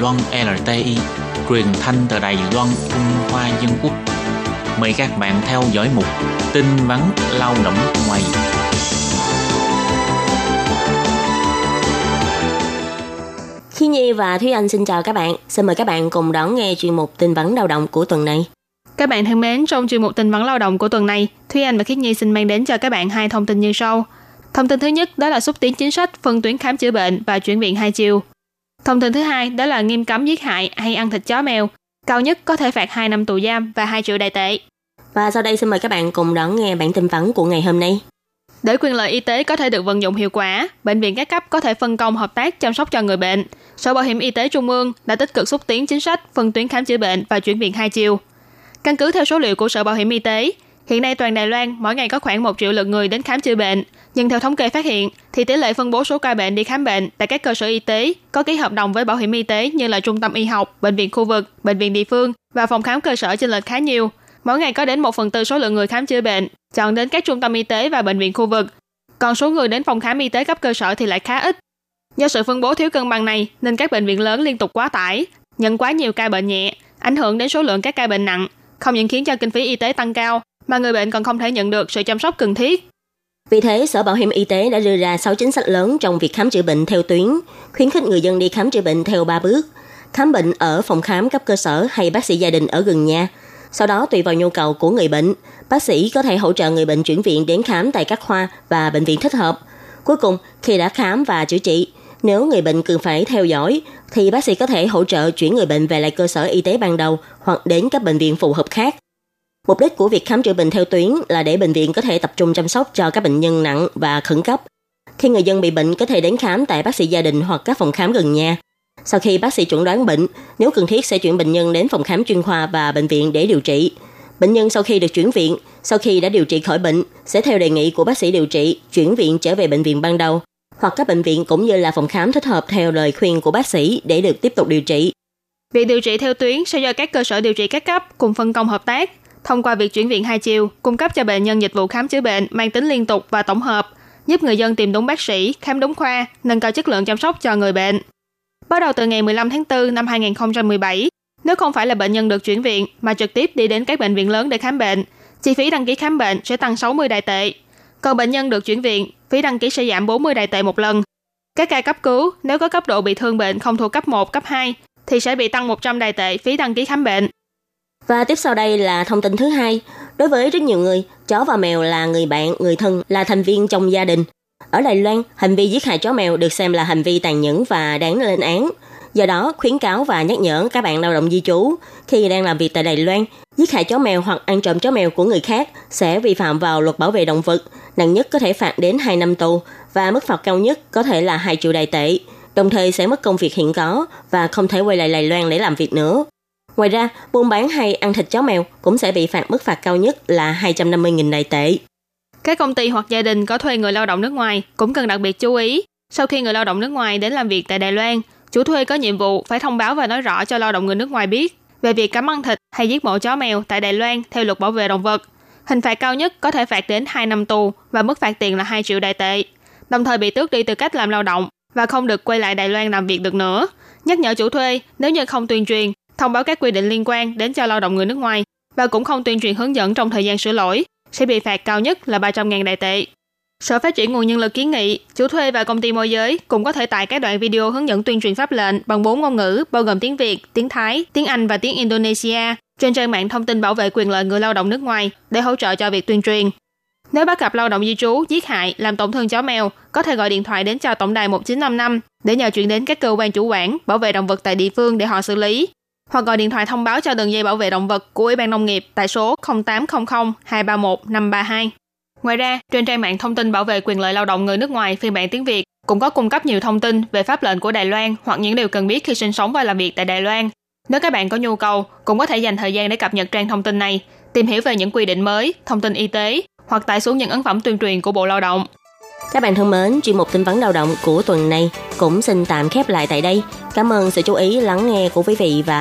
Loan LTI, truyền thanh từ Đài Loan, Trung Hoa Dân Quốc. Mời các bạn theo dõi mục tin vắn lao động ngoài. Khi Nhi và Thúy Anh xin chào các bạn. Xin mời các bạn cùng đón nghe chuyên mục tin vắn lao động của tuần này. Các bạn thân mến, trong chuyên mục tin vắn lao động của tuần này, Thúy Anh và Khiết Nhi xin mang đến cho các bạn hai thông tin như sau. Thông tin thứ nhất đó là xúc tiến chính sách phân tuyến khám chữa bệnh và chuyển viện hai chiều. Thông tin thứ hai đó là nghiêm cấm giết hại hay ăn thịt chó mèo, cao nhất có thể phạt 2 năm tù giam và 2 triệu đại tệ. Và sau đây xin mời các bạn cùng đón nghe bản tin vắn của ngày hôm nay. Để quyền lợi y tế có thể được vận dụng hiệu quả, bệnh viện các cấp có thể phân công hợp tác chăm sóc cho người bệnh. Sở Bảo hiểm Y tế Trung ương đã tích cực xúc tiến chính sách phân tuyến khám chữa bệnh và chuyển viện hai chiều. Căn cứ theo số liệu của Sở Bảo hiểm Y tế, hiện nay toàn Đài Loan mỗi ngày có khoảng 1 triệu lượt người đến khám chữa bệnh, nhưng theo thống kê phát hiện, thì tỷ lệ phân bố số ca bệnh đi khám bệnh tại các cơ sở y tế có ký hợp đồng với bảo hiểm y tế như là trung tâm y học, bệnh viện khu vực, bệnh viện địa phương và phòng khám cơ sở trên lệch khá nhiều. Mỗi ngày có đến 1 phần tư số lượng người khám chữa bệnh chọn đến các trung tâm y tế và bệnh viện khu vực. Còn số người đến phòng khám y tế cấp cơ sở thì lại khá ít. Do sự phân bố thiếu cân bằng này nên các bệnh viện lớn liên tục quá tải, nhận quá nhiều ca bệnh nhẹ, ảnh hưởng đến số lượng các ca bệnh nặng, không những khiến cho kinh phí y tế tăng cao mà người bệnh còn không thể nhận được sự chăm sóc cần thiết. Vì thế, Sở Bảo hiểm Y tế đã đưa ra 6 chính sách lớn trong việc khám chữa bệnh theo tuyến, khuyến khích người dân đi khám chữa bệnh theo 3 bước. Khám bệnh ở phòng khám cấp cơ sở hay bác sĩ gia đình ở gần nhà. Sau đó, tùy vào nhu cầu của người bệnh, bác sĩ có thể hỗ trợ người bệnh chuyển viện đến khám tại các khoa và bệnh viện thích hợp. Cuối cùng, khi đã khám và chữa trị, nếu người bệnh cần phải theo dõi, thì bác sĩ có thể hỗ trợ chuyển người bệnh về lại cơ sở y tế ban đầu hoặc đến các bệnh viện phù hợp khác. Mục đích của việc khám chữa bệnh theo tuyến là để bệnh viện có thể tập trung chăm sóc cho các bệnh nhân nặng và khẩn cấp. Khi người dân bị bệnh có thể đến khám tại bác sĩ gia đình hoặc các phòng khám gần nhà. Sau khi bác sĩ chuẩn đoán bệnh, nếu cần thiết sẽ chuyển bệnh nhân đến phòng khám chuyên khoa và bệnh viện để điều trị. Bệnh nhân sau khi được chuyển viện, sau khi đã điều trị khỏi bệnh, sẽ theo đề nghị của bác sĩ điều trị, chuyển viện trở về bệnh viện ban đầu, hoặc các bệnh viện cũng như là phòng khám thích hợp theo lời khuyên của bác sĩ để được tiếp tục điều trị. Việc điều trị theo tuyến sẽ do các cơ sở điều trị các cấp cùng phân công hợp tác, thông qua việc chuyển viện hai chiều, cung cấp cho bệnh nhân dịch vụ khám chữa bệnh mang tính liên tục và tổng hợp, giúp người dân tìm đúng bác sĩ, khám đúng khoa, nâng cao chất lượng chăm sóc cho người bệnh. Bắt đầu từ ngày 15 tháng 4 năm 2017, nếu không phải là bệnh nhân được chuyển viện mà trực tiếp đi đến các bệnh viện lớn để khám bệnh, chi phí đăng ký khám bệnh sẽ tăng 60 đại tệ. Còn bệnh nhân được chuyển viện, phí đăng ký sẽ giảm 40 đại tệ một lần. Các ca cấp cứu, nếu có cấp độ bị thương bệnh không thuộc cấp 1, cấp 2, thì sẽ bị tăng 100 đại tệ phí đăng ký khám bệnh. Và tiếp sau đây là thông tin thứ hai. Đối với rất nhiều người, chó và mèo là người bạn, người thân, là thành viên trong gia đình. Ở Đài Loan, hành vi giết hại chó mèo được xem là hành vi tàn nhẫn và đáng lên án. Do đó, khuyến cáo và nhắc nhở các bạn lao động di trú khi đang làm việc tại Đài Loan, giết hại chó mèo hoặc ăn trộm chó mèo của người khác sẽ vi phạm vào luật bảo vệ động vật, nặng nhất có thể phạt đến 2 năm tù và mức phạt cao nhất có thể là 2 triệu đài tệ, đồng thời sẽ mất công việc hiện có và không thể quay lại Đài Loan để làm việc nữa. Ngoài ra, buôn bán hay ăn thịt chó mèo cũng sẽ bị phạt mức phạt cao nhất là 250.000 đại tệ. Các công ty hoặc gia đình có thuê người lao động nước ngoài cũng cần đặc biệt chú ý. Sau khi người lao động nước ngoài đến làm việc tại Đài Loan, chủ thuê có nhiệm vụ phải thông báo và nói rõ cho lao động người nước ngoài biết về việc cấm ăn thịt hay giết mổ chó mèo tại Đài Loan theo luật bảo vệ động vật. Hình phạt cao nhất có thể phạt đến 2 năm tù và mức phạt tiền là 2 triệu đại tệ, đồng thời bị tước đi tư cách làm lao động và không được quay lại Đài Loan làm việc được nữa. Nhắc nhở chủ thuê nếu như không tuyên truyền thông báo các quy định liên quan đến cho lao động người nước ngoài và cũng không tuyên truyền hướng dẫn trong thời gian sửa lỗi, sẽ bị phạt cao nhất là 300.000 đại tệ. Sở Phát triển Nguồn Nhân lực kiến nghị, chủ thuê và công ty môi giới cũng có thể tải các đoạn video hướng dẫn tuyên truyền pháp lệnh bằng bốn ngôn ngữ, bao gồm tiếng Việt, tiếng Thái, tiếng Anh và tiếng Indonesia, trên trang mạng thông tin bảo vệ quyền lợi người lao động nước ngoài để hỗ trợ cho việc tuyên truyền. Nếu bắt gặp lao động di trú, giết hại, làm tổn thương chó mèo, có thể gọi điện thoại đến cho tổng đài 1955 để nhờ chuyển đến các cơ quan chủ quản bảo vệ động vật tại địa phương để họ xử lý hoặc gọi điện thoại thông báo cho đường dây bảo vệ động vật của Ủy ban Nông nghiệp tại số 0800 231 532. Ngoài ra, trên trang mạng thông tin bảo vệ quyền lợi lao động người nước ngoài phiên bản tiếng Việt cũng có cung cấp nhiều thông tin về pháp lệnh của Đài Loan hoặc những điều cần biết khi sinh sống và làm việc tại Đài Loan. Nếu các bạn có nhu cầu, cũng có thể dành thời gian để cập nhật trang thông tin này, tìm hiểu về những quy định mới, thông tin y tế hoặc tải xuống những ấn phẩm tuyên truyền của Bộ Lao động. Các bạn thân mến, chuyên mục tin vấn lao động của tuần này cũng xin tạm khép lại tại đây. Cảm ơn sự chú ý lắng nghe của quý vị và